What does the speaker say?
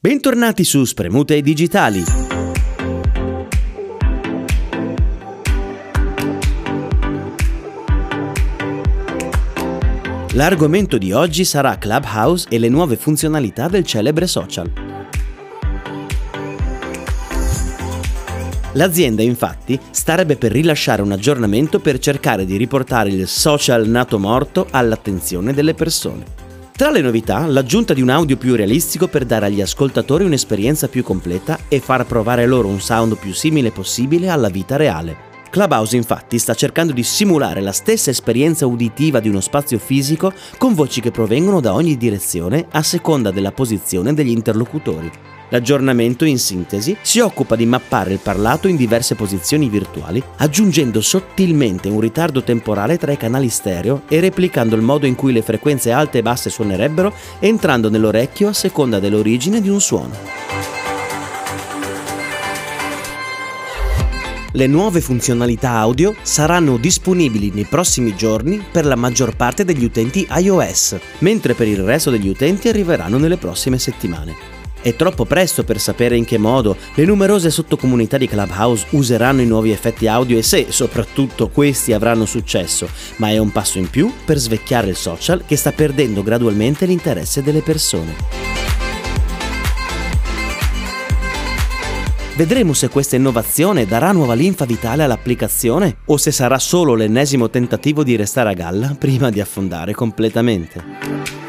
Bentornati su Spremute Digitali. L'argomento di oggi sarà Clubhouse e le nuove funzionalità del celebre social. L'azienda infatti starebbe per rilasciare un aggiornamento per cercare di riportare il social nato morto all'attenzione delle persone. Tra le novità, l'aggiunta di un audio più realistico per dare agli ascoltatori un'esperienza più completa e far provare loro un sound più simile possibile alla vita reale. Clubhouse infatti sta cercando di simulare la stessa esperienza uditiva di uno spazio fisico con voci che provengono da ogni direzione a seconda della posizione degli interlocutori. L'aggiornamento, in sintesi, si occupa di mappare il parlato in diverse posizioni virtuali, aggiungendo sottilmente un ritardo temporale tra i canali stereo e replicando il modo in cui le frequenze alte e basse suonerebbero entrando nell'orecchio a seconda dell'origine di un suono. Le nuove funzionalità audio saranno disponibili nei prossimi giorni per la maggior parte degli utenti iOS, mentre per il resto degli utenti arriveranno nelle prossime settimane. È troppo presto per sapere in che modo le numerose sottocomunità di Clubhouse useranno i nuovi effetti audio e se, soprattutto, questi avranno successo, ma è un passo in più per svecchiare il social che sta perdendo gradualmente l'interesse delle persone. Vedremo se questa innovazione darà nuova linfa vitale all'applicazione o se sarà solo l'ennesimo tentativo di restare a galla prima di affondare completamente.